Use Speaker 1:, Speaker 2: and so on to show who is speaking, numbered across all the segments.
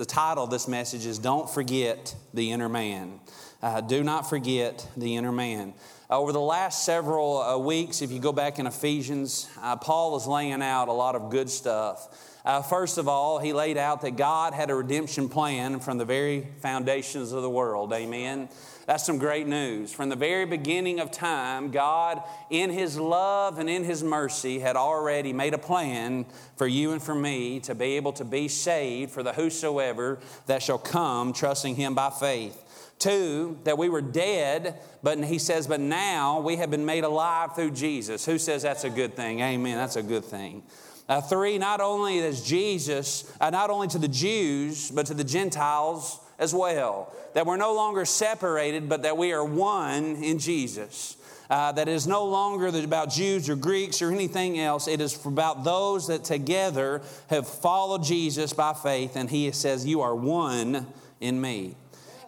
Speaker 1: the title of this message is Don't Forget the Inner Man. Uh, do not forget the inner man. Over the last several uh, weeks, if you go back in Ephesians, uh, Paul is laying out a lot of good stuff. Uh, first of all, he laid out that God had a redemption plan from the very foundations of the world. Amen. That's some great news. From the very beginning of time, God, in His love and in His mercy, had already made a plan for you and for me to be able to be saved for the whosoever that shall come, trusting Him by faith. Two, that we were dead, but he says, but now we have been made alive through Jesus. Who says that's a good thing? Amen. That's a good thing. Uh, three, not only is Jesus, uh, not only to the Jews, but to the Gentiles as well. That we're no longer separated, but that we are one in Jesus. Uh, that is no longer about Jews or Greeks or anything else. It is about those that together have followed Jesus by faith, and He says, You are one in me.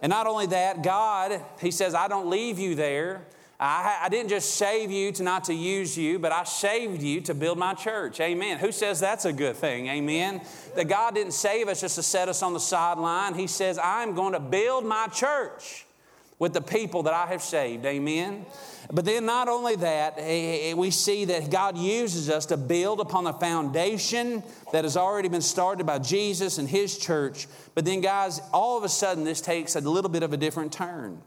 Speaker 1: And not only that, God, He says, I don't leave you there. I, I, didn't just save you to not to use you, but I saved you to build my church. Amen. Who says that's a good thing? Amen. That God didn't save us just to set us on the sideline. He says, I'm going to build my church with the people that I have saved. Amen. But then, not only that, eh, eh, we see that God uses us to build upon the foundation that has already been started by Jesus and His church. But then, guys, all of a sudden, this takes a little bit of a different turn.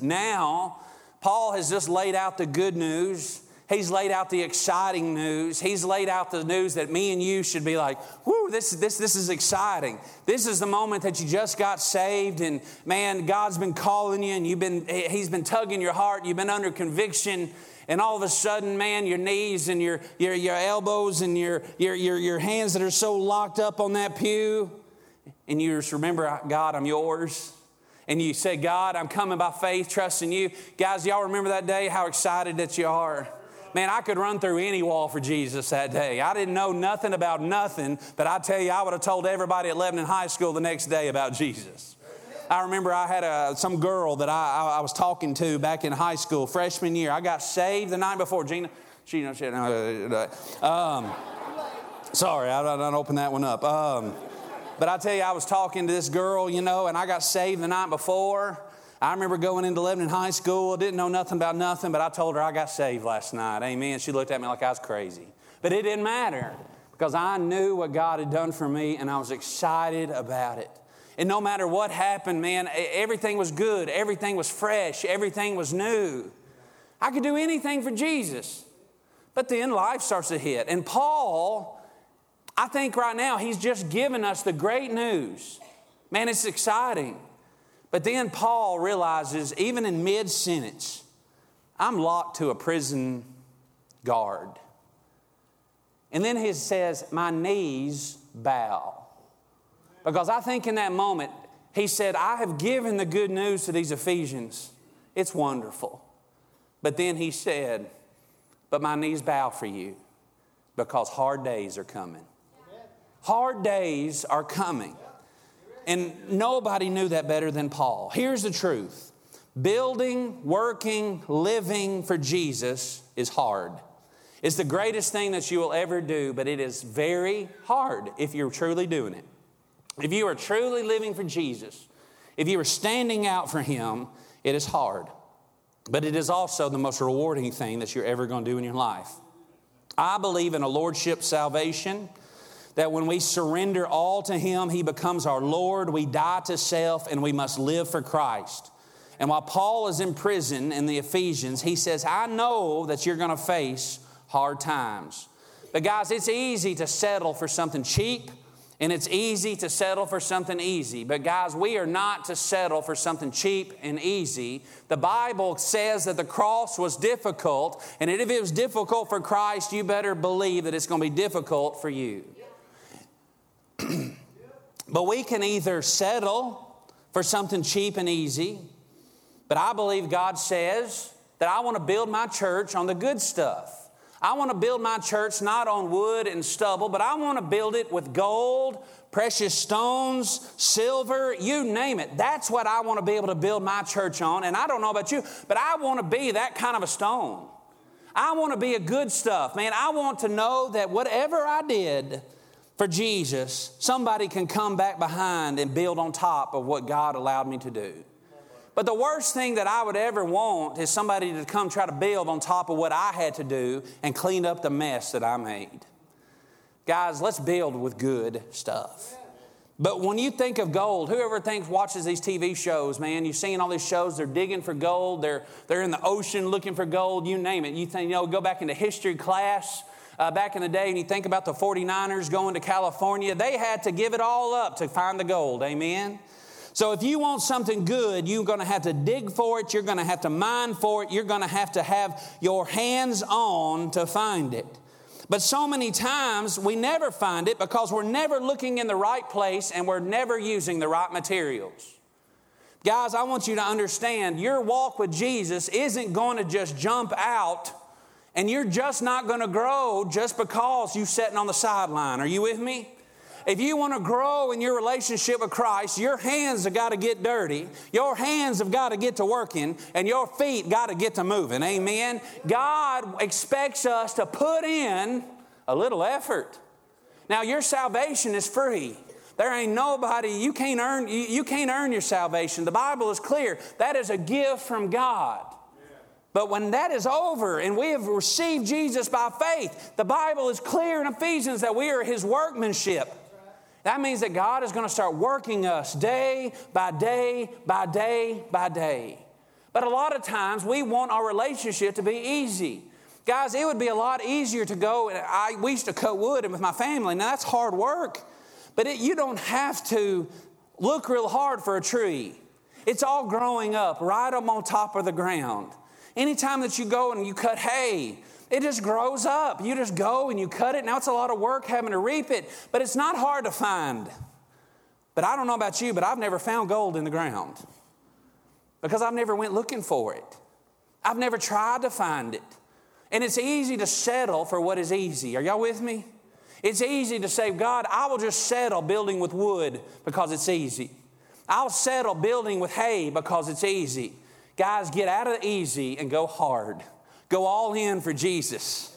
Speaker 1: Now, Paul has just laid out the good news. He's laid out the exciting news. He's laid out the news that me and you should be like, whoo, this, this, this is exciting. This is the moment that you just got saved, and man, God's been calling you, and you've been, He's been tugging your heart, you've been under conviction, and all of a sudden, man, your knees and your, your, your elbows and your, your, your, your hands that are so locked up on that pew, and you just remember, God, I'm yours and you say, God, I'm coming by faith, trusting you. Guys, y'all remember that day, how excited that you are? Man, I could run through any wall for Jesus that day. I didn't know nothing about nothing, but I tell you, I would have told everybody at Lebanon High School the next day about Jesus. I remember I had a, some girl that I, I, was talking to back in high school, freshman year. I got saved the night before. Gina, she, know, she, um, sorry, I, I don't open that one up. Um, but I tell you, I was talking to this girl, you know, and I got saved the night before. I remember going into Lebanon High School, didn't know nothing about nothing, but I told her I got saved last night. Amen. She looked at me like I was crazy. But it didn't matter because I knew what God had done for me and I was excited about it. And no matter what happened, man, everything was good, everything was fresh, everything was new. I could do anything for Jesus. But then life starts to hit. And Paul I think right now he's just given us the great news. Man, it's exciting. But then Paul realizes, even in mid sentence, I'm locked to a prison guard. And then he says, My knees bow. Because I think in that moment, he said, I have given the good news to these Ephesians. It's wonderful. But then he said, But my knees bow for you because hard days are coming. Hard days are coming. And nobody knew that better than Paul. Here's the truth building, working, living for Jesus is hard. It's the greatest thing that you will ever do, but it is very hard if you're truly doing it. If you are truly living for Jesus, if you are standing out for Him, it is hard. But it is also the most rewarding thing that you're ever going to do in your life. I believe in a lordship salvation that when we surrender all to Him, He becomes our Lord. We die to self and we must live for Christ. And while Paul is in prison in the Ephesians, he says, I know that you're going to face hard times. But guys, it's easy to settle for something cheap and it's easy to settle for something easy. But guys, we are not to settle for something cheap and easy. The Bible says that the cross was difficult, and if it was difficult for Christ, you better believe that it's going to be difficult for you. but we can either settle for something cheap and easy, but I believe God says that I want to build my church on the good stuff. I want to build my church not on wood and stubble, but I want to build it with gold, precious stones, silver, you name it. That's what I want to be able to build my church on. And I don't know about you, but I want to be that kind of a stone. I want to be a good stuff, man. I want to know that whatever I did, for Jesus, somebody can come back behind and build on top of what God allowed me to do. But the worst thing that I would ever want is somebody to come try to build on top of what I had to do and clean up the mess that I made. Guys, let's build with good stuff. But when you think of gold, whoever thinks watches these TV shows, man, you've seen all these shows, they're digging for gold, they're, they're in the ocean looking for gold, you name it. You think, you know, go back into history class uh, back in the day and you think about the 49ers going to California, they had to give it all up to find the gold. Amen? So if you want something good, you're going to have to dig for it, you're going to have to mine for it, you're going to have to have your hands on to find it. But so many times we never find it because we're never looking in the right place and we're never using the right materials. Guys, I want you to understand your walk with Jesus isn't going to just jump out and you're just not going to grow just because you're sitting on the sideline. Are you with me? If you want to grow in your relationship with Christ, your hands have got to get dirty, your hands have got to get to working, and your feet got to get to moving. Amen. God expects us to put in a little effort. Now, your salvation is free. There ain't nobody, you can't earn, you, you can't earn your salvation. The Bible is clear. That is a gift from God. But when that is over and we have received Jesus by faith, the Bible is clear in Ephesians that we are His workmanship. That means that God is going to start working us day by day by day by day. But a lot of times we want our relationship to be easy. Guys, it would be a lot easier to go. And I, we used to cut wood and with my family. Now that's hard work, but it, you don't have to look real hard for a tree. It's all growing up right up on top of the ground. Anytime that you go and you cut hay, it just grows up. You just go and you cut it. Now it's a lot of work having to reap it, but it's not hard to find. But I don't know about you, but I've never found gold in the ground because I've never went looking for it. I've never tried to find it. And it's easy to settle for what is easy. Are y'all with me? It's easy to say, God, I will just settle building with wood because it's easy. I'll settle building with hay because it's easy. Guys, get out of easy and go hard. Go all in for Jesus.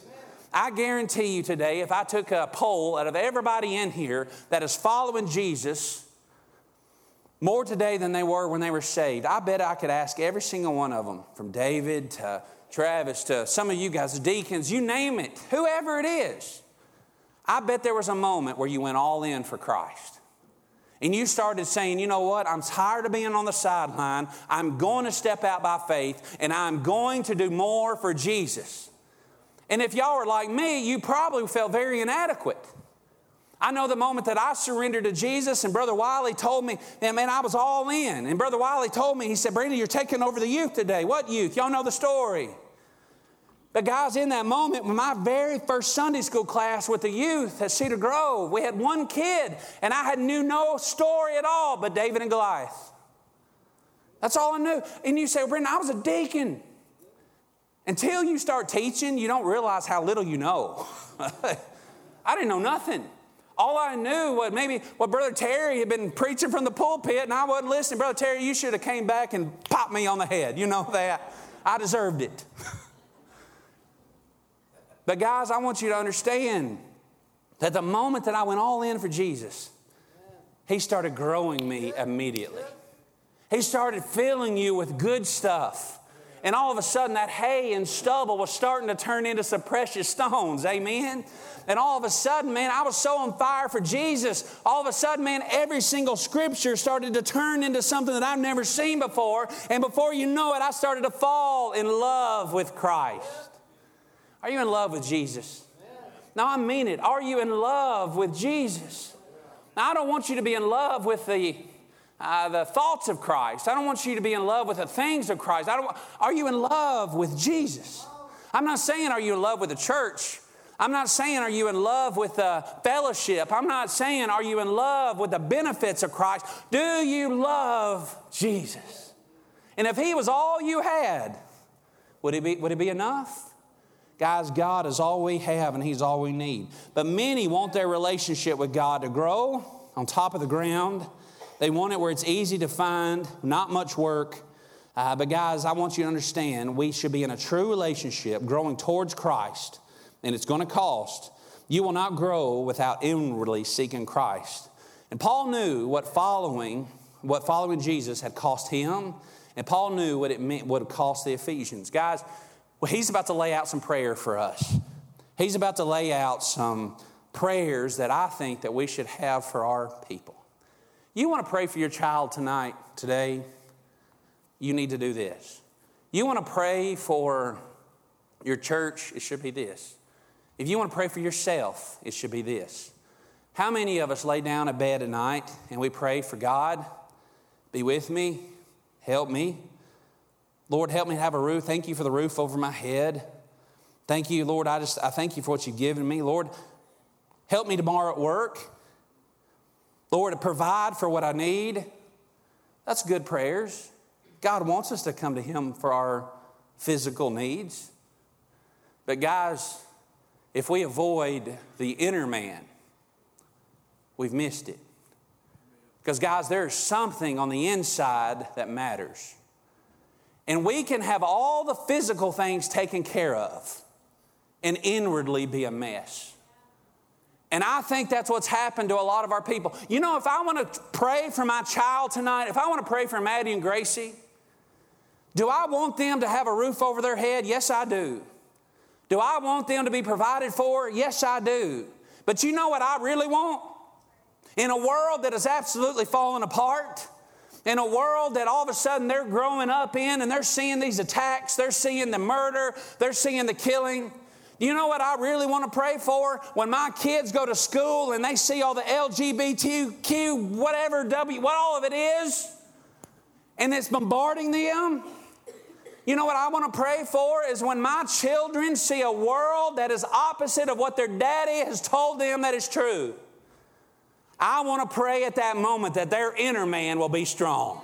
Speaker 1: I guarantee you today, if I took a poll out of everybody in here that is following Jesus more today than they were when they were saved, I bet I could ask every single one of them, from David to Travis to some of you guys, deacons, you name it, whoever it is. I bet there was a moment where you went all in for Christ and you started saying, you know what, I'm tired of being on the sideline. I'm going to step out by faith and I'm going to do more for Jesus. And if y'all are like me, you probably felt very inadequate. I know the moment that I surrendered to Jesus, and Brother Wiley told me, man, man, I was all in. And Brother Wiley told me, he said, Brandon, you're taking over the youth today. What youth? Y'all know the story. But, guys, in that moment, when my very first Sunday school class with the youth at Cedar Grove, we had one kid, and I had knew no story at all but David and Goliath. That's all I knew. And you say, well, Brandon, I was a deacon. Until you start teaching, you don't realize how little you know. I didn't know nothing. All I knew was maybe what Brother Terry had been preaching from the pulpit, and I wasn't listening. Brother Terry, you should have came back and popped me on the head. You know that. I deserved it. But, guys, I want you to understand that the moment that I went all in for Jesus, He started growing me immediately. He started filling you with good stuff. And all of a sudden, that hay and stubble was starting to turn into some precious stones. Amen. And all of a sudden, man, I was so on fire for Jesus. All of a sudden, man, every single scripture started to turn into something that I've never seen before. And before you know it, I started to fall in love with Christ. Are you in love with Jesus? Now, I mean it. Are you in love with Jesus? Now, I don't want you to be in love with the, uh, the thoughts of Christ. I don't want you to be in love with the things of Christ. I don't, are you in love with Jesus? I'm not saying, are you in love with the church? I'm not saying, are you in love with the fellowship? I'm not saying, are you in love with the benefits of Christ? Do you love Jesus? And if He was all you had, would it be, would it be enough? Guys, God is all we have and He's all we need. But many want their relationship with God to grow on top of the ground. They want it where it's easy to find, not much work. Uh, but, guys, I want you to understand we should be in a true relationship growing towards Christ, and it's going to cost. You will not grow without inwardly seeking Christ. And Paul knew what following, what following Jesus had cost him, and Paul knew what it meant, what it cost the Ephesians. Guys, well, he's about to lay out some prayer for us. He's about to lay out some prayers that I think that we should have for our people. You want to pray for your child tonight, today? You need to do this. You want to pray for your church? It should be this. If you want to pray for yourself, it should be this. How many of us lay down at bed at night and we pray for God, be with me, help me? Lord, help me have a roof. Thank you for the roof over my head. Thank you, Lord. I just I thank you for what you've given me. Lord, help me tomorrow at work. Lord, to provide for what I need. That's good prayers. God wants us to come to Him for our physical needs. But, guys, if we avoid the inner man, we've missed it. Because, guys, there's something on the inside that matters. And we can have all the physical things taken care of and inwardly be a mess. And I think that's what's happened to a lot of our people. You know, if I want to pray for my child tonight, if I want to pray for Maddie and Gracie, do I want them to have a roof over their head? Yes, I do. Do I want them to be provided for? Yes, I do. But you know what I really want? In a world that is absolutely falling apart, in a world that all of a sudden they're growing up in and they're seeing these attacks, they're seeing the murder, they're seeing the killing. You know what I really want to pray for? When my kids go to school and they see all the LGBTQ, whatever, W, what all of it is, and it's bombarding them. You know what I want to pray for is when my children see a world that is opposite of what their daddy has told them that is true. I want to pray at that moment that their inner man will be strong.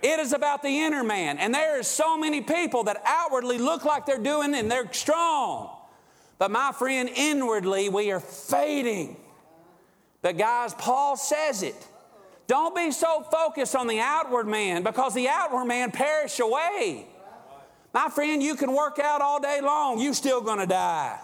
Speaker 1: It is about the inner man. And there are so many people that outwardly look like they're doing and they're strong. But my friend, inwardly, we are fading. But guys, Paul says it. Don't be so focused on the outward man because the outward man perish away. My friend, you can work out all day long, you're still gonna die.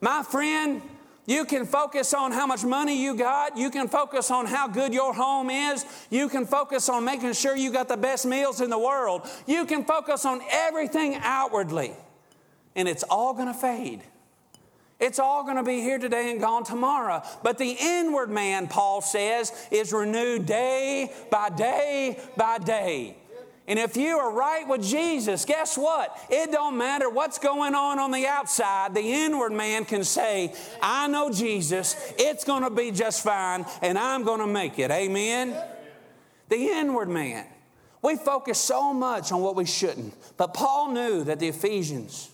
Speaker 1: My friend, you can focus on how much money you got. You can focus on how good your home is. You can focus on making sure you got the best meals in the world. You can focus on everything outwardly, and it's all going to fade. It's all going to be here today and gone tomorrow. But the inward man, Paul says, is renewed day by day by day. And if you are right with Jesus, guess what? It don't matter what's going on on the outside. The inward man can say, I know Jesus. It's going to be just fine and I'm going to make it. Amen. The inward man. We focus so much on what we shouldn't. But Paul knew that the Ephesians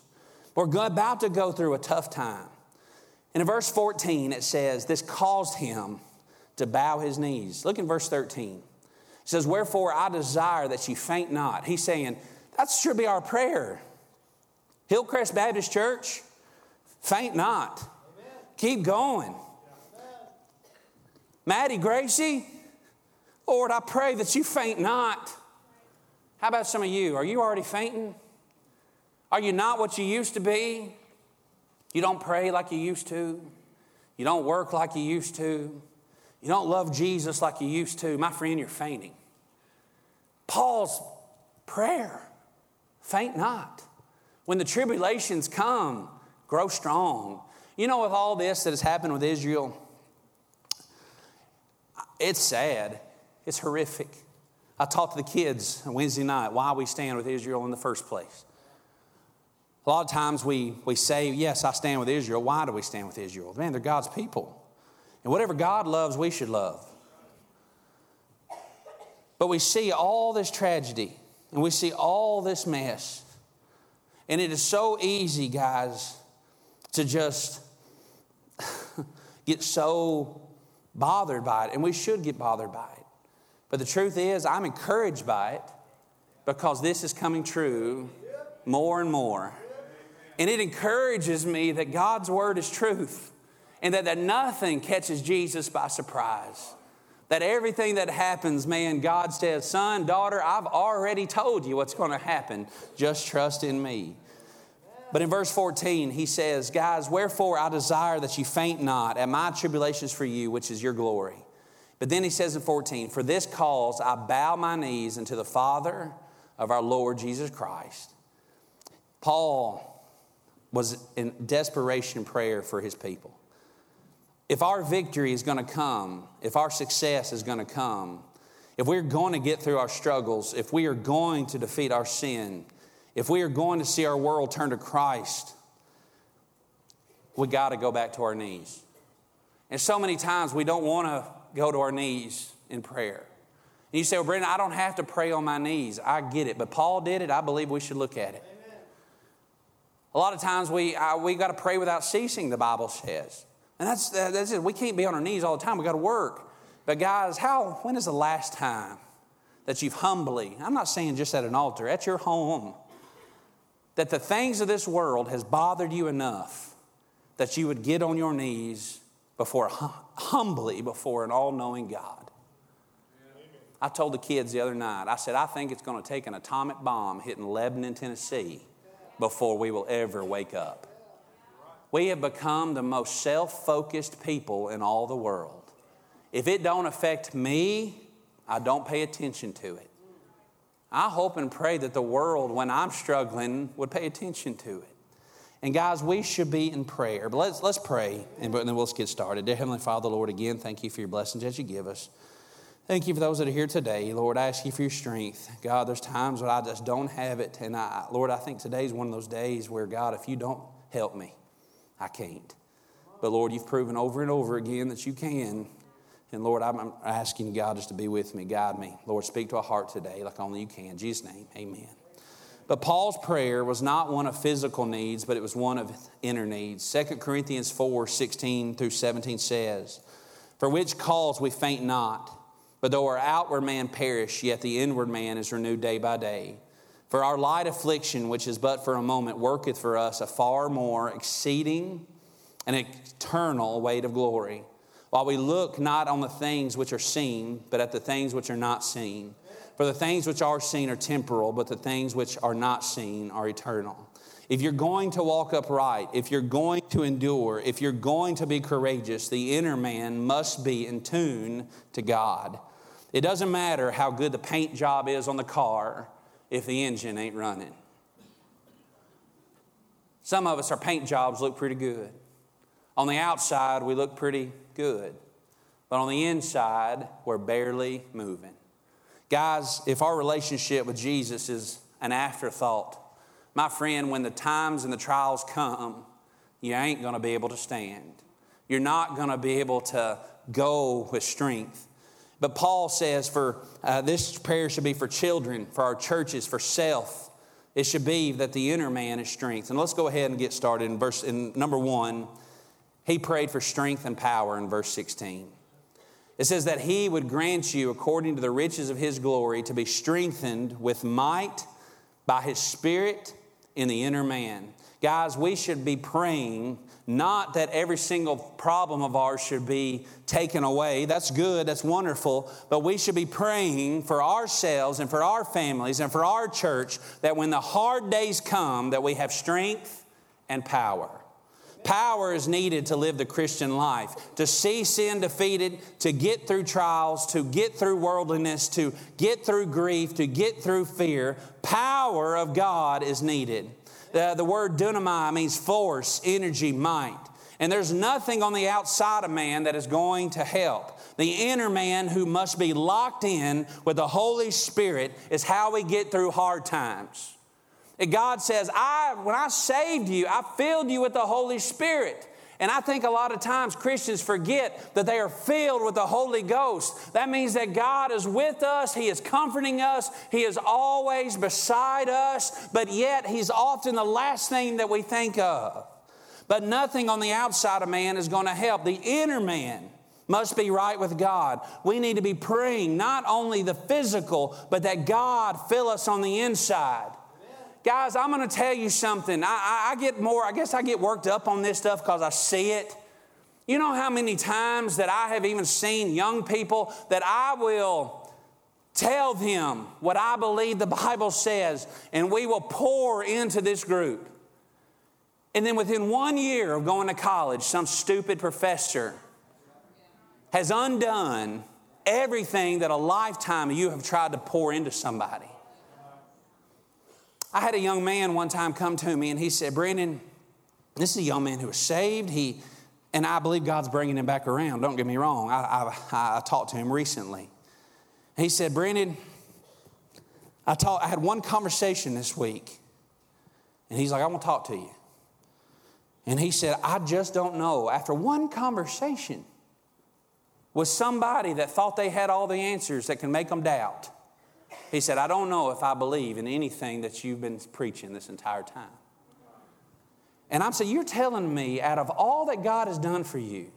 Speaker 1: were about to go through a tough time. And in verse 14, it says, This caused him to bow his knees. Look in verse 13 says, Wherefore I desire that you faint not. He's saying, that should be our prayer. Hillcrest Baptist Church, faint not. Amen. Keep going. Amen. Maddie Gracie, Lord, I pray that you faint not. How about some of you? Are you already fainting? Are you not what you used to be? You don't pray like you used to. You don't work like you used to. You don't love Jesus like you used to, my friend, you're fainting. Paul's prayer faint not. When the tribulations come, grow strong. You know, with all this that has happened with Israel, it's sad, it's horrific. I talked to the kids on Wednesday night why we stand with Israel in the first place. A lot of times we, we say, Yes, I stand with Israel. Why do we stand with Israel? Man, they're God's people. And whatever God loves, we should love. But we see all this tragedy and we see all this mess. And it is so easy, guys, to just get so bothered by it. And we should get bothered by it. But the truth is, I'm encouraged by it because this is coming true more and more. And it encourages me that God's word is truth and that, that nothing catches Jesus by surprise. That everything that happens, man, God says, son, daughter, I've already told you what's going to happen. Just trust in me. But in verse 14, he says, Guys, wherefore I desire that you faint not at my tribulations for you, which is your glory. But then he says in 14, For this cause I bow my knees unto the Father of our Lord Jesus Christ. Paul was in desperation prayer for his people. If our victory is going to come, if our success is going to come, if we're going to get through our struggles, if we are going to defeat our sin, if we are going to see our world turn to Christ, we got to go back to our knees. And so many times we don't want to go to our knees in prayer. And you say, Well, Brandon, I don't have to pray on my knees. I get it. But Paul did it. I believe we should look at it. Amen. A lot of times we, we got to pray without ceasing, the Bible says. And that's, that's it. We can't be on our knees all the time. We got to work. But guys, how, when is the last time that you've humbly, I'm not saying just at an altar, at your home, that the things of this world has bothered you enough that you would get on your knees before humbly before an all-knowing God. I told the kids the other night, I said, I think it's going to take an atomic bomb hitting Lebanon, Tennessee before we will ever wake up. We have become the most self-focused people in all the world. If it don't affect me, I don't pay attention to it. I hope and pray that the world, when I'm struggling, would pay attention to it. And guys, we should be in prayer. But let's, let's pray and then we'll get started. Dear Heavenly Father, Lord, again, thank you for your blessings that you give us. Thank you for those that are here today. Lord, I ask you for your strength. God, there's times when I just don't have it. And I, Lord, I think today is one of those days where, God, if you don't help me, I can't. But Lord, you've proven over and over again that you can. And Lord, I'm asking God just to be with me, guide me. Lord, speak to our heart today like only you can. In Jesus' name, amen. But Paul's prayer was not one of physical needs, but it was one of inner needs. 2 Corinthians 4 16 through 17 says, For which cause we faint not, but though our outward man perish, yet the inward man is renewed day by day. For our light affliction, which is but for a moment, worketh for us a far more exceeding and eternal weight of glory, while we look not on the things which are seen, but at the things which are not seen. For the things which are seen are temporal, but the things which are not seen are eternal. If you're going to walk upright, if you're going to endure, if you're going to be courageous, the inner man must be in tune to God. It doesn't matter how good the paint job is on the car if the engine ain't running. Some of us, our paint jobs look pretty good. On the outside, we look pretty good. But on the inside, we're barely moving. Guys, if our relationship with Jesus is an afterthought, my friend, when the times and the trials come, you ain't going to be able to stand. You're not going to be able to go with strength. But Paul says, for uh, this prayer should be for children, for our churches, for self. It should be that the inner man is strength. And let's go ahead and get started in verse in number one. He prayed for strength and power in verse 16. It says that he would grant you, according to the riches of his glory, to be strengthened with might by his spirit in the inner man. Guys, we should be praying not that every single problem of ours should be taken away. That's good, that's wonderful. But we should be praying for ourselves and for our families and for our church that when the hard days come, that we have strength and power. Power is needed to live the Christian life, to see sin defeated, to get through trials, to get through worldliness, to get through grief, to get through fear. Power of God is needed. The, the word dunamai means force, energy, might. And there's nothing on the outside of man that is going to help. The inner man who must be locked in with the Holy Spirit is how we get through hard times. And God says, I, when I saved you, I filled you with the Holy Spirit. And I think a lot of times Christians forget that they are filled with the Holy Ghost. That means that God is with us, He is comforting us, He is always beside us, but yet He's often the last thing that we think of. But nothing on the outside of man is going to help. The inner man must be right with God. We need to be praying not only the physical, but that God fill us on the inside. Guys, I'm going to tell you something. I, I, I, get more, I guess I get worked up on this stuff because I see it. You know how many times that I have even seen young people that I will tell them what I believe the Bible says, and we will pour into this group. And then within one year of going to college, some stupid professor has undone everything that a lifetime you have tried to pour into somebody. I had a young man one time come to me and he said, Brandon, this is a young man who was saved. He, and I believe God's bringing him back around. Don't get me wrong. I, I, I talked to him recently. He said, Brandon, I, talk, I had one conversation this week. And he's like, I want to talk to you. And he said, I just don't know. After one conversation with somebody that thought they had all the answers that can make them doubt, he said, I don't know if I believe in anything that you've been preaching this entire time. And I'm saying, You're telling me out of all that God has done for you,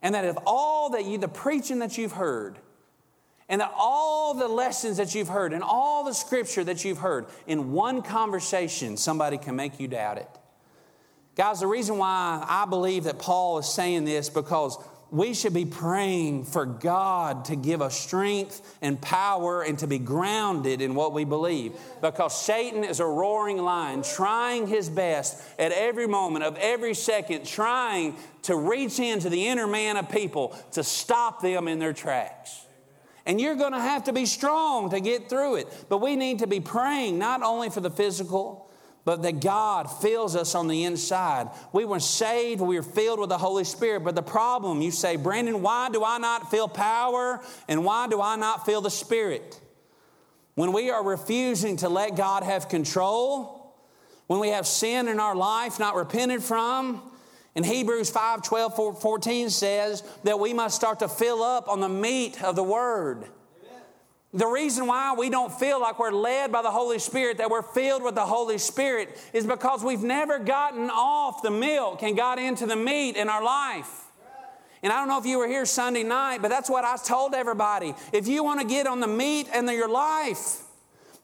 Speaker 1: and that of all that you, the preaching that you've heard, and that all the lessons that you've heard, and all the scripture that you've heard, in one conversation, somebody can make you doubt it. Guys, the reason why I believe that Paul is saying this because we should be praying for God to give us strength and power and to be grounded in what we believe. Because Satan is a roaring lion, trying his best at every moment of every second, trying to reach into the inner man of people to stop them in their tracks. And you're going to have to be strong to get through it. But we need to be praying not only for the physical, but that God fills us on the inside. We were saved, we were filled with the Holy Spirit. But the problem, you say, Brandon, why do I not feel power and why do I not feel the Spirit? When we are refusing to let God have control, when we have sin in our life not repented from, in Hebrews 5 12, 14 says that we must start to fill up on the meat of the Word. The reason why we don't feel like we're led by the Holy Spirit, that we're filled with the Holy Spirit, is because we've never gotten off the milk and got into the meat in our life. And I don't know if you were here Sunday night, but that's what I told everybody. If you want to get on the meat in your life,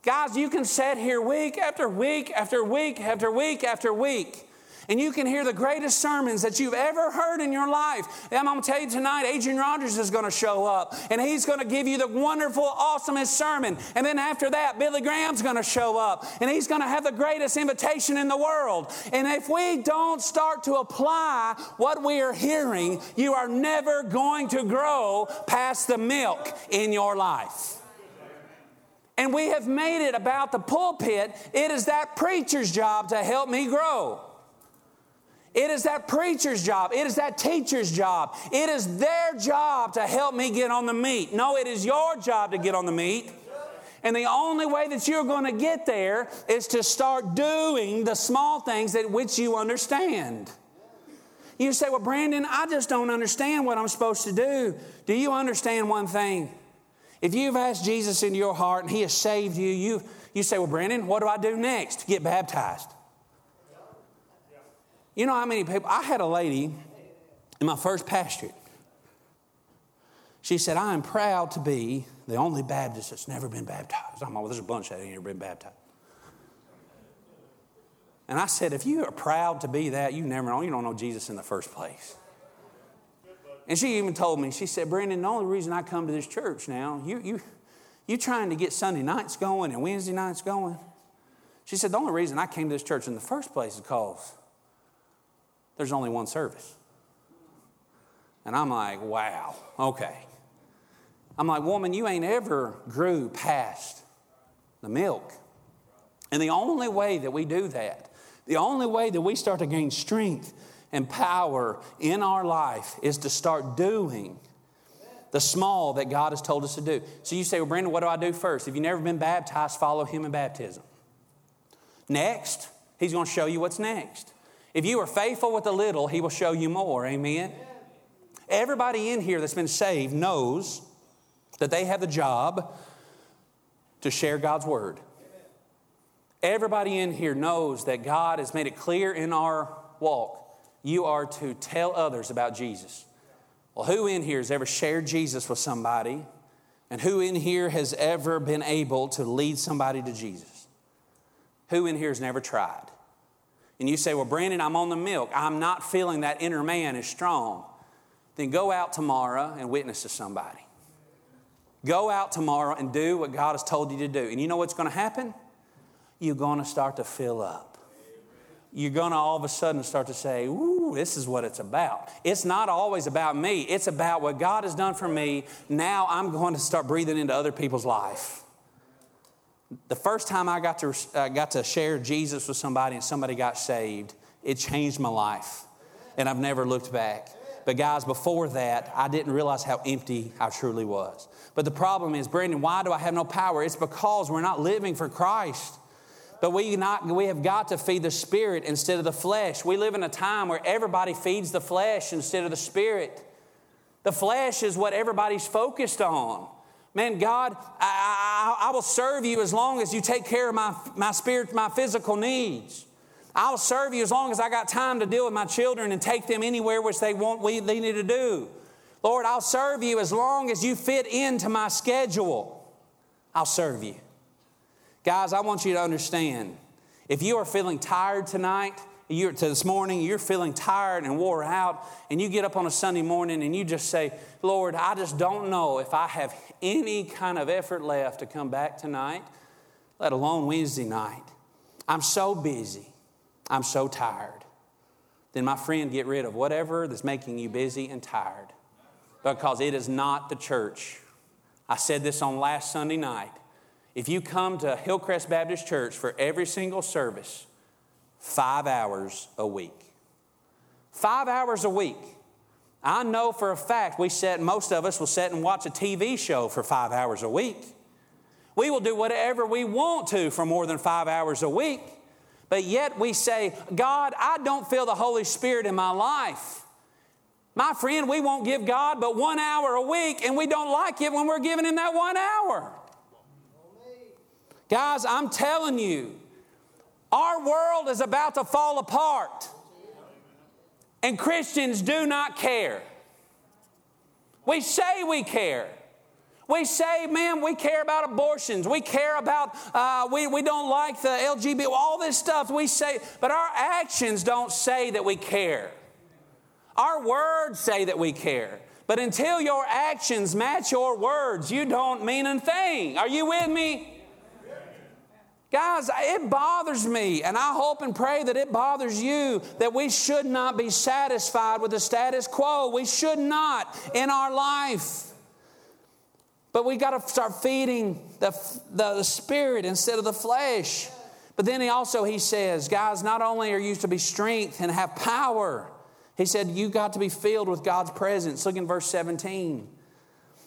Speaker 1: guys, you can sit here week after week after week after week after week and you can hear the greatest sermons that you've ever heard in your life. And I'm going to tell you tonight, Adrian Rogers is going to show up and he's going to give you the wonderful, awesomest sermon. And then after that, Billy Graham's going to show up and he's going to have the greatest invitation in the world. And if we don't start to apply what we are hearing, you are never going to grow past the milk in your life. And we have made it about the pulpit. It is that preacher's job to help me grow. It is that preacher's job. It is that teacher's job. It is their job to help me get on the meat. No, it is your job to get on the meat. And the only way that you're going to get there is to start doing the small things that which you understand. You say, Well, Brandon, I just don't understand what I'm supposed to do. Do you understand one thing? If you've asked Jesus into your heart and He has saved you, you, you say, Well, Brandon, what do I do next? Get baptized. You know how many people? I had a lady in my first pastorate. She said, I am proud to be the only Baptist that's never been baptized. I'm like, well, there's a bunch that ain't never been baptized. And I said, if you are proud to be that, you never know, you don't know Jesus in the first place. And she even told me, she said, Brandon, the only reason I come to this church now, you, you, you trying to get Sunday nights going and Wednesday nights going. She said, the only reason I came to this church in the first place is because there's only one service. And I'm like, wow, okay. I'm like, woman, you ain't ever grew past the milk. And the only way that we do that, the only way that we start to gain strength and power in our life is to start doing the small that God has told us to do. So you say, well, Brandon, what do I do first? If you've never been baptized, follow him in baptism. Next, he's going to show you what's next. If you are faithful with a little, He will show you more. Amen. Everybody in here that's been saved knows that they have the job to share God's word. Everybody in here knows that God has made it clear in our walk you are to tell others about Jesus. Well, who in here has ever shared Jesus with somebody? And who in here has ever been able to lead somebody to Jesus? Who in here has never tried? And you say, Well, Brandon, I'm on the milk, I'm not feeling that inner man is strong, then go out tomorrow and witness to somebody. Go out tomorrow and do what God has told you to do. And you know what's going to happen? You're going to start to fill up. you're going to all of a sudden start to say, Ooh, this is what it's about. It's not always about me, it's about what God has done for me. Now I'm going to start breathing into other people's life. The first time I got to, uh, got to share Jesus with somebody and somebody got saved, it changed my life. And I've never looked back. But, guys, before that, I didn't realize how empty I truly was. But the problem is, Brandon, why do I have no power? It's because we're not living for Christ. But we, not, we have got to feed the spirit instead of the flesh. We live in a time where everybody feeds the flesh instead of the spirit. The flesh is what everybody's focused on. Man, God, I, I, I will serve you as long as you take care of my, my spirit, my physical needs. I'll serve you as long as I got time to deal with my children and take them anywhere which they want we, they need to do. Lord, I'll serve you as long as you fit into my schedule. I'll serve you. Guys, I want you to understand if you are feeling tired tonight, you're, to this morning, you're feeling tired and wore out, and you get up on a Sunday morning and you just say, Lord, I just don't know if I have any kind of effort left to come back tonight, let alone Wednesday night. I'm so busy. I'm so tired. Then, my friend, get rid of whatever that's making you busy and tired because it is not the church. I said this on last Sunday night. If you come to Hillcrest Baptist Church for every single service, five hours a week. Five hours a week. I know for a fact we sit, most of us will sit and watch a TV show for five hours a week. We will do whatever we want to for more than five hours a week. But yet we say, God, I don't feel the Holy Spirit in my life. My friend, we won't give God but one hour a week, and we don't like it when we're giving Him that one hour. Guys, I'm telling you, our world is about to fall apart. And Christians do not care. We say we care. We say, man, we care about abortions. We care about, uh, we, we don't like the LGBT, all this stuff we say, but our actions don't say that we care. Our words say that we care. But until your actions match your words, you don't mean a thing. Are you with me? Guys, it bothers me, and I hope and pray that it bothers you that we should not be satisfied with the status quo. We should not in our life. But we got to start feeding the, the, the, spirit instead of the flesh. But then he also he says, guys, not only are you to be strength and have power, he said you got to be filled with God's presence. Look in verse 17.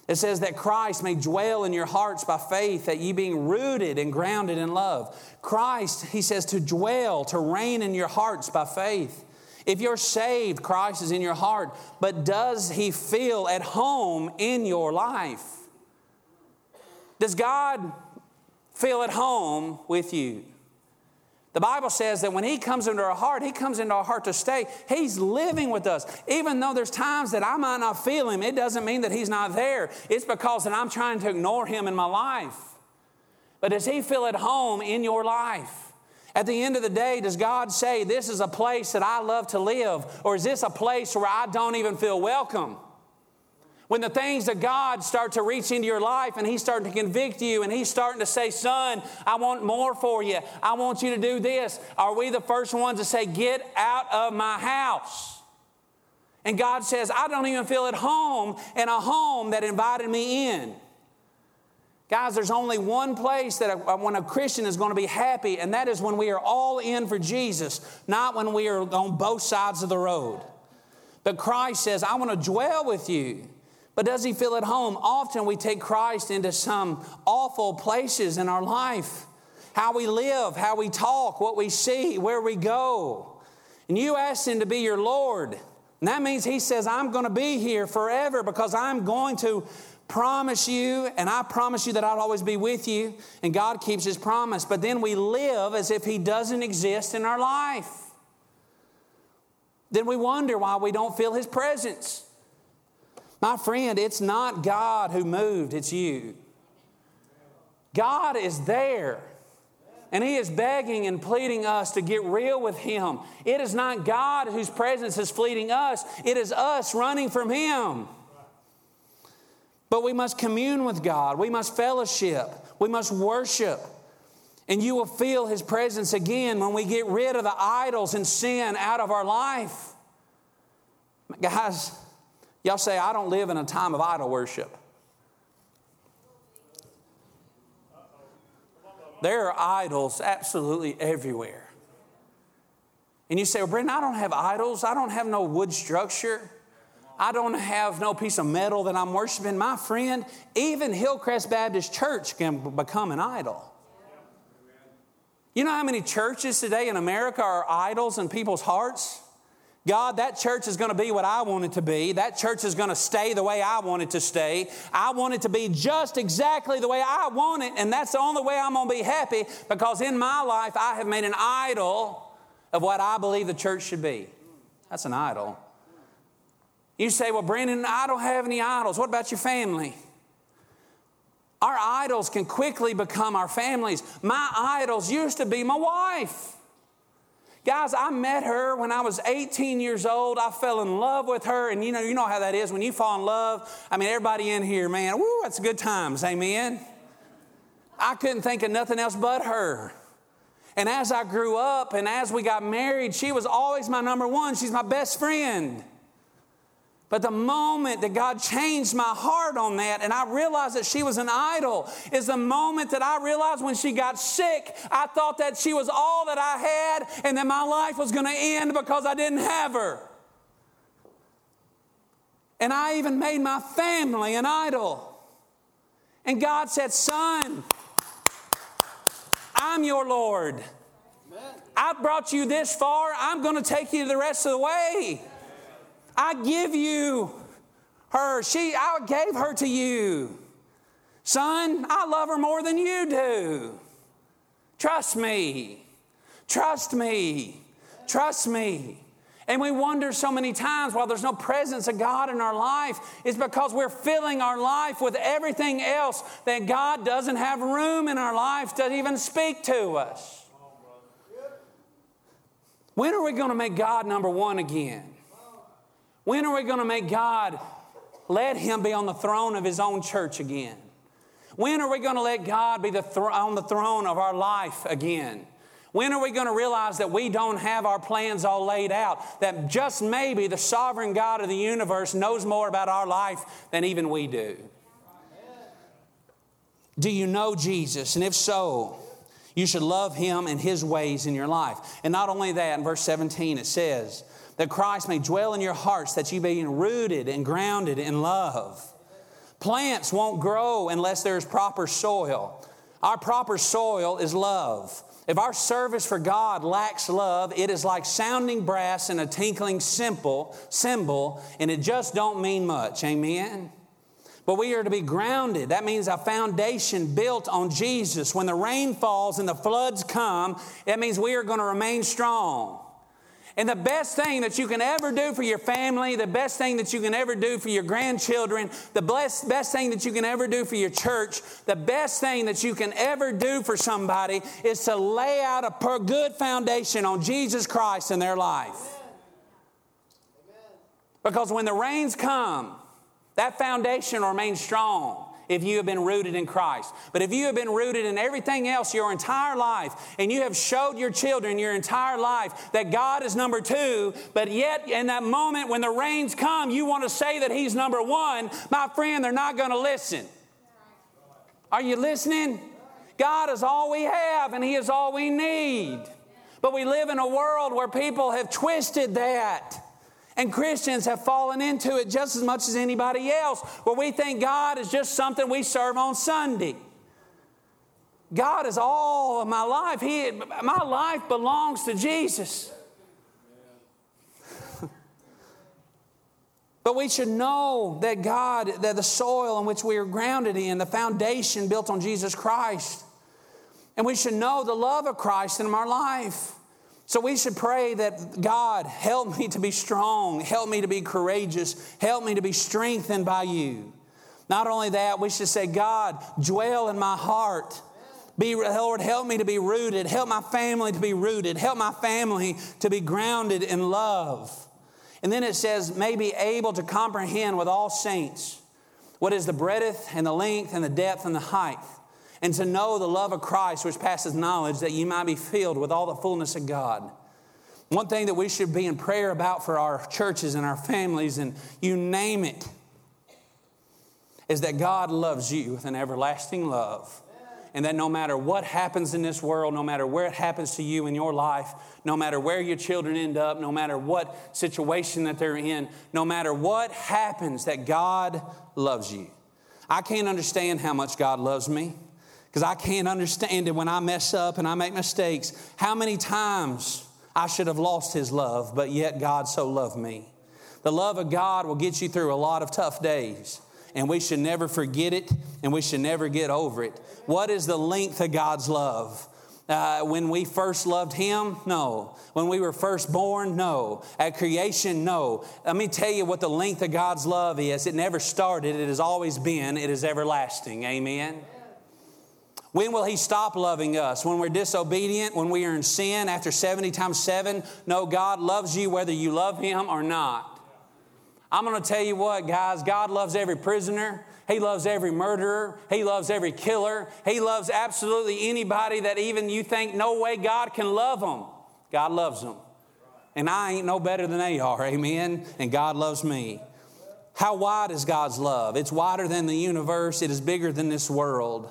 Speaker 1: It says that Christ may dwell in your hearts by faith, that ye being rooted and grounded in love. Christ, he says, to dwell, to reign in your hearts by faith. If you're saved, Christ is in your heart, but does he feel at home in your life? Does God feel at home with you? The Bible says that when He comes into our heart, He comes into our heart to stay. He's living with us. Even though there's times that I might not feel Him, it doesn't mean that He's not there. It's because that I'm trying to ignore Him in my life. But does He feel at home in your life? At the end of the day, does God say, This is a place that I love to live? Or is this a place where I don't even feel welcome? When the things of God start to reach into your life and He's starting to convict you and He's starting to say, Son, I want more for you. I want you to do this. Are we the first ones to say, Get out of my house? And God says, I don't even feel at home in a home that invited me in. Guys, there's only one place that a, when a Christian is going to be happy, and that is when we are all in for Jesus, not when we are on both sides of the road. But Christ says, I want to dwell with you. But does he feel at home? Often we take Christ into some awful places in our life how we live, how we talk, what we see, where we go. And you ask him to be your Lord. And that means he says, I'm going to be here forever because I'm going to promise you, and I promise you that I'll always be with you. And God keeps his promise. But then we live as if he doesn't exist in our life. Then we wonder why we don't feel his presence. My friend, it's not God who moved, it's you. God is there. And He is begging and pleading us to get real with Him. It is not God whose presence is fleeting us, it is us running from Him. But we must commune with God, we must fellowship, we must worship. And you will feel His presence again when we get rid of the idols and sin out of our life. Guys, y'all say, I don't live in a time of idol worship. There are idols absolutely everywhere. And you say, Well, Brandon, I don't have idols. I don't have no wood structure. I don't have no piece of metal that I'm worshiping. My friend, even Hillcrest Baptist Church can become an idol. You know how many churches today in America are idols in people's hearts? God, that church is going to be what I want it to be. That church is going to stay the way I want it to stay. I want it to be just exactly the way I want it, and that's the only way I'm going to be happy because in my life I have made an idol of what I believe the church should be. That's an idol. You say, Well, Brandon, I don't have any idols. What about your family? Our idols can quickly become our families. My idols used to be my wife. Guys, I met her when I was 18 years old. I fell in love with her. And you know, you know how that is when you fall in love. I mean, everybody in here, man, woo, that's good times. Amen. I couldn't think of nothing else but her. And as I grew up and as we got married, she was always my number one. She's my best friend. But the moment that God changed my heart on that and I realized that she was an idol is the moment that I realized when she got sick, I thought that she was all that I had and that my life was going to end because I didn't have her. And I even made my family an idol. And God said, Son, I'm your Lord. I've brought you this far, I'm going to take you the rest of the way. I give you her. She, I gave her to you. Son, I love her more than you do. Trust me. Trust me. Trust me. And we wonder so many times why there's no presence of God in our life is because we're filling our life with everything else that God doesn't have room in our life to even speak to us. When are we going to make God number one again? When are we going to make God let Him be on the throne of His own church again? When are we going to let God be the on the throne of our life again? When are we going to realize that we don't have our plans all laid out? That just maybe the sovereign God of the universe knows more about our life than even we do? Do you know Jesus? And if so, you should love him and his ways in your life. And not only that, in verse 17 it says, that Christ may dwell in your hearts, that you be rooted and grounded in love. Plants won't grow unless there's proper soil. Our proper soil is love. If our service for God lacks love, it is like sounding brass and a tinkling cymbal, cymbal, and it just don't mean much. Amen. But we are to be grounded. That means a foundation built on Jesus. When the rain falls and the floods come, it means we are going to remain strong. And the best thing that you can ever do for your family, the best thing that you can ever do for your grandchildren, the best, best thing that you can ever do for your church, the best thing that you can ever do for somebody is to lay out a good foundation on Jesus Christ in their life. Because when the rains come, that foundation remains strong if you have been rooted in Christ. But if you have been rooted in everything else your entire life, and you have showed your children your entire life that God is number two, but yet in that moment when the rains come, you want to say that He's number one, my friend, they're not going to listen. Are you listening? God is all we have, and He is all we need. But we live in a world where people have twisted that. And Christians have fallen into it just as much as anybody else, where we think God is just something we serve on Sunday. God is all of my life. He, my life belongs to Jesus. but we should know that God, that the soil in which we are grounded in, the foundation built on Jesus Christ. And we should know the love of Christ in our life. So we should pray that God, help me to be strong, help me to be courageous, help me to be strengthened by you. Not only that, we should say, God, dwell in my heart. Be, Lord, help me to be rooted. Help my family to be rooted. Help my family to be grounded in love. And then it says, may be able to comprehend with all saints what is the breadth and the length and the depth and the height and to know the love of Christ which passes knowledge, that you might be filled with all the fullness of God. One thing that we should be in prayer about for our churches and our families, and you name it, is that God loves you with an everlasting love. And that no matter what happens in this world, no matter where it happens to you in your life, no matter where your children end up, no matter what situation that they're in, no matter what happens, that God loves you. I can't understand how much God loves me because I can't understand it when I mess up and I make mistakes. How many times I should have lost His love, but yet God so loved me. The love of God will get you through a lot of tough days, and we should never forget it and we should never get over it. What is the length of God's love? Uh, when we first loved Him? No. When we were first born? No. At creation? No. Let me tell you what the length of God's love is. It never started, it has always been, it is everlasting. Amen. When will He stop loving us? When we're disobedient, when we are in sin after 70 times 7? No, God loves you whether you love Him or not. I'm going to tell you what, guys, God loves every prisoner. He loves every murderer. He loves every killer. He loves absolutely anybody that even you think no way God can love them. God loves them. And I ain't no better than they are, amen? And God loves me. How wide is God's love? It's wider than the universe, it is bigger than this world.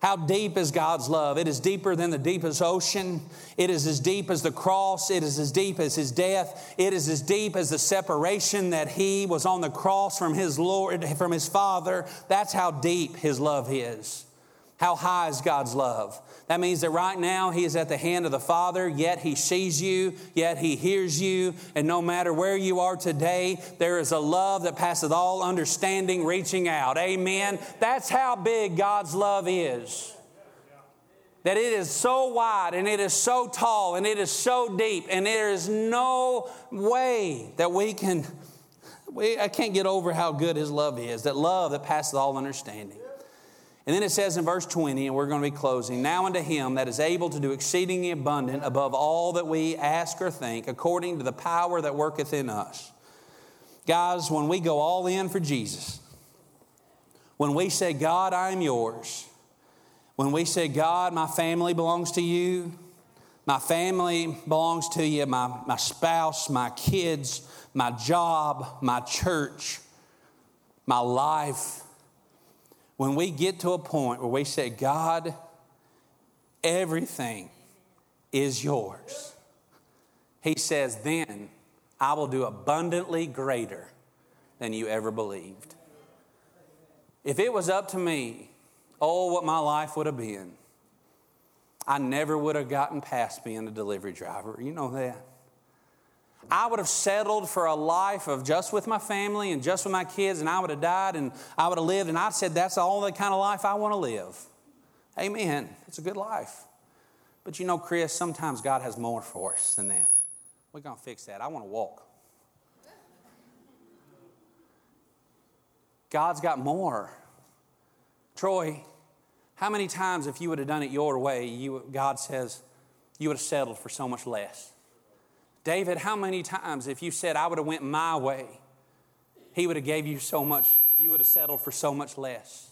Speaker 1: How deep is God's love? It is deeper than the deepest ocean. It is as deep as the cross. It is as deep as his death. It is as deep as the separation that he was on the cross from his Lord, from his Father. That's how deep his love is. How high is God's love? That means that right now He is at the hand of the Father, yet He sees you, yet He hears you, and no matter where you are today, there is a love that passeth all understanding reaching out. Amen. That's how big God's love is. That it is so wide and it is so tall and it is so deep, and there is no way that we can, we, I can't get over how good His love is, that love that passeth all understanding. And then it says in verse 20, and we're going to be closing Now unto him that is able to do exceedingly abundant above all that we ask or think, according to the power that worketh in us. Guys, when we go all in for Jesus, when we say, God, I am yours, when we say, God, my family belongs to you, my family belongs to you, my, my spouse, my kids, my job, my church, my life, when we get to a point where we say, God, everything is yours, He says, then I will do abundantly greater than you ever believed. If it was up to me, oh, what my life would have been. I never would have gotten past being a delivery driver. You know that. I would have settled for a life of just with my family and just with my kids, and I would have died and I would have lived, and I said, That's all the kind of life I want to live. Amen. It's a good life. But you know, Chris, sometimes God has more for us than that. We're going to fix that. I want to walk. God's got more. Troy, how many times, if you would have done it your way, you, God says, you would have settled for so much less? David, how many times if you said I would have went my way, he would have gave you so much, you would have settled for so much less.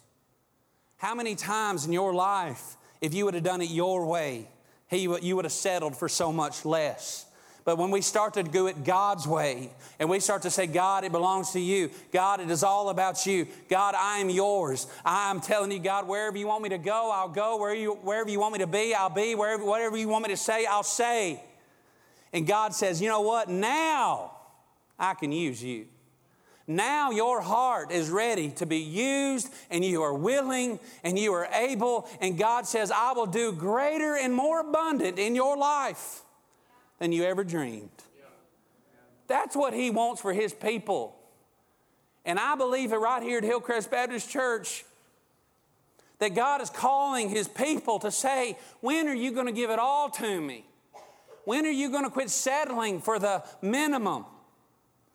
Speaker 1: How many times in your life, if you would have done it your way, he, you would have settled for so much less. But when we start to do it God's way and we start to say, God, it belongs to you. God, it is all about you. God, I am yours. I'm telling you, God, wherever you want me to go, I'll go. Wherever you, wherever you want me to be, I'll be. Wherever, whatever you want me to say, I'll say. And God says, you know what? Now I can use you. Now your heart is ready to be used, and you are willing and you are able. And God says, I will do greater and more abundant in your life than you ever dreamed. That's what He wants for His people. And I believe that right here at Hillcrest Baptist Church, that God is calling His people to say, When are you going to give it all to me? When are you going to quit settling for the minimum?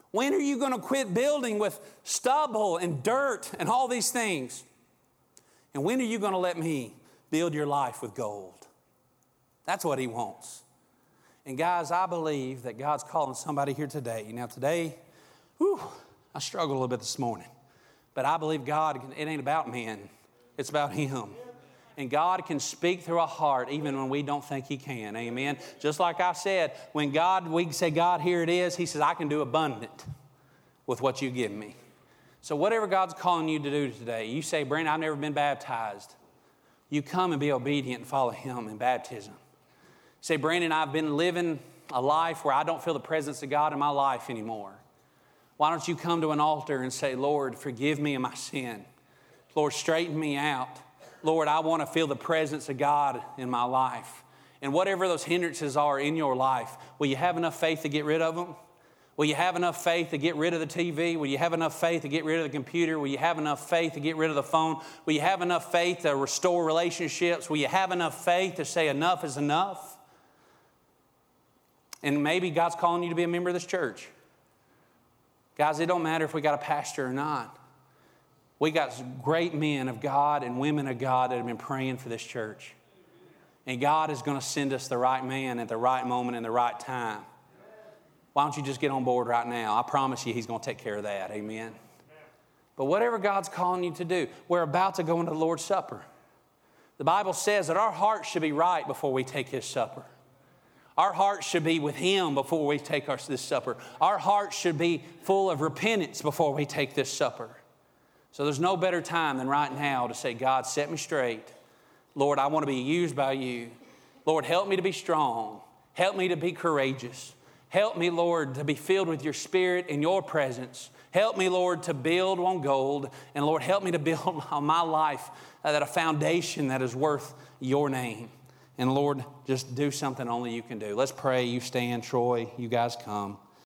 Speaker 1: When are you going to quit building with stubble and dirt and all these things? And when are you going to let me build your life with gold? That's what He wants. And guys, I believe that God's calling somebody here today. Now, today, whew, I struggled a little bit this morning, but I believe God, it ain't about men, it's about Him. And God can speak through a heart even when we don't think He can. Amen. Just like I said, when God, we say, God, here it is, He says, I can do abundant with what you give me. So, whatever God's calling you to do today, you say, Brandon, I've never been baptized. You come and be obedient and follow Him in baptism. Say, Brandon, I've been living a life where I don't feel the presence of God in my life anymore. Why don't you come to an altar and say, Lord, forgive me of my sin? Lord, straighten me out. Lord, I want to feel the presence of God in my life. And whatever those hindrances are in your life, will you have enough faith to get rid of them? Will you have enough faith to get rid of the TV? Will you have enough faith to get rid of the computer? Will you have enough faith to get rid of the phone? Will you have enough faith to restore relationships? Will you have enough faith to say enough is enough? And maybe God's calling you to be a member of this church. Guys, it don't matter if we got a pastor or not. We got great men of God and women of God that have been praying for this church. And God is going to send us the right man at the right moment and the right time. Why don't you just get on board right now? I promise you, He's going to take care of that. Amen. But whatever God's calling you to do, we're about to go into the Lord's Supper. The Bible says that our hearts should be right before we take His supper. Our hearts should be with Him before we take our, this supper. Our hearts should be full of repentance before we take this supper. So there's no better time than right now to say, God, set me straight. Lord, I want to be used by you. Lord, help me to be strong. Help me to be courageous. Help me, Lord, to be filled with your spirit and your presence. Help me, Lord, to build on gold. And Lord, help me to build on my life uh, that a foundation that is worth your name. And Lord, just do something only you can do. Let's pray. You stand, Troy. You guys come.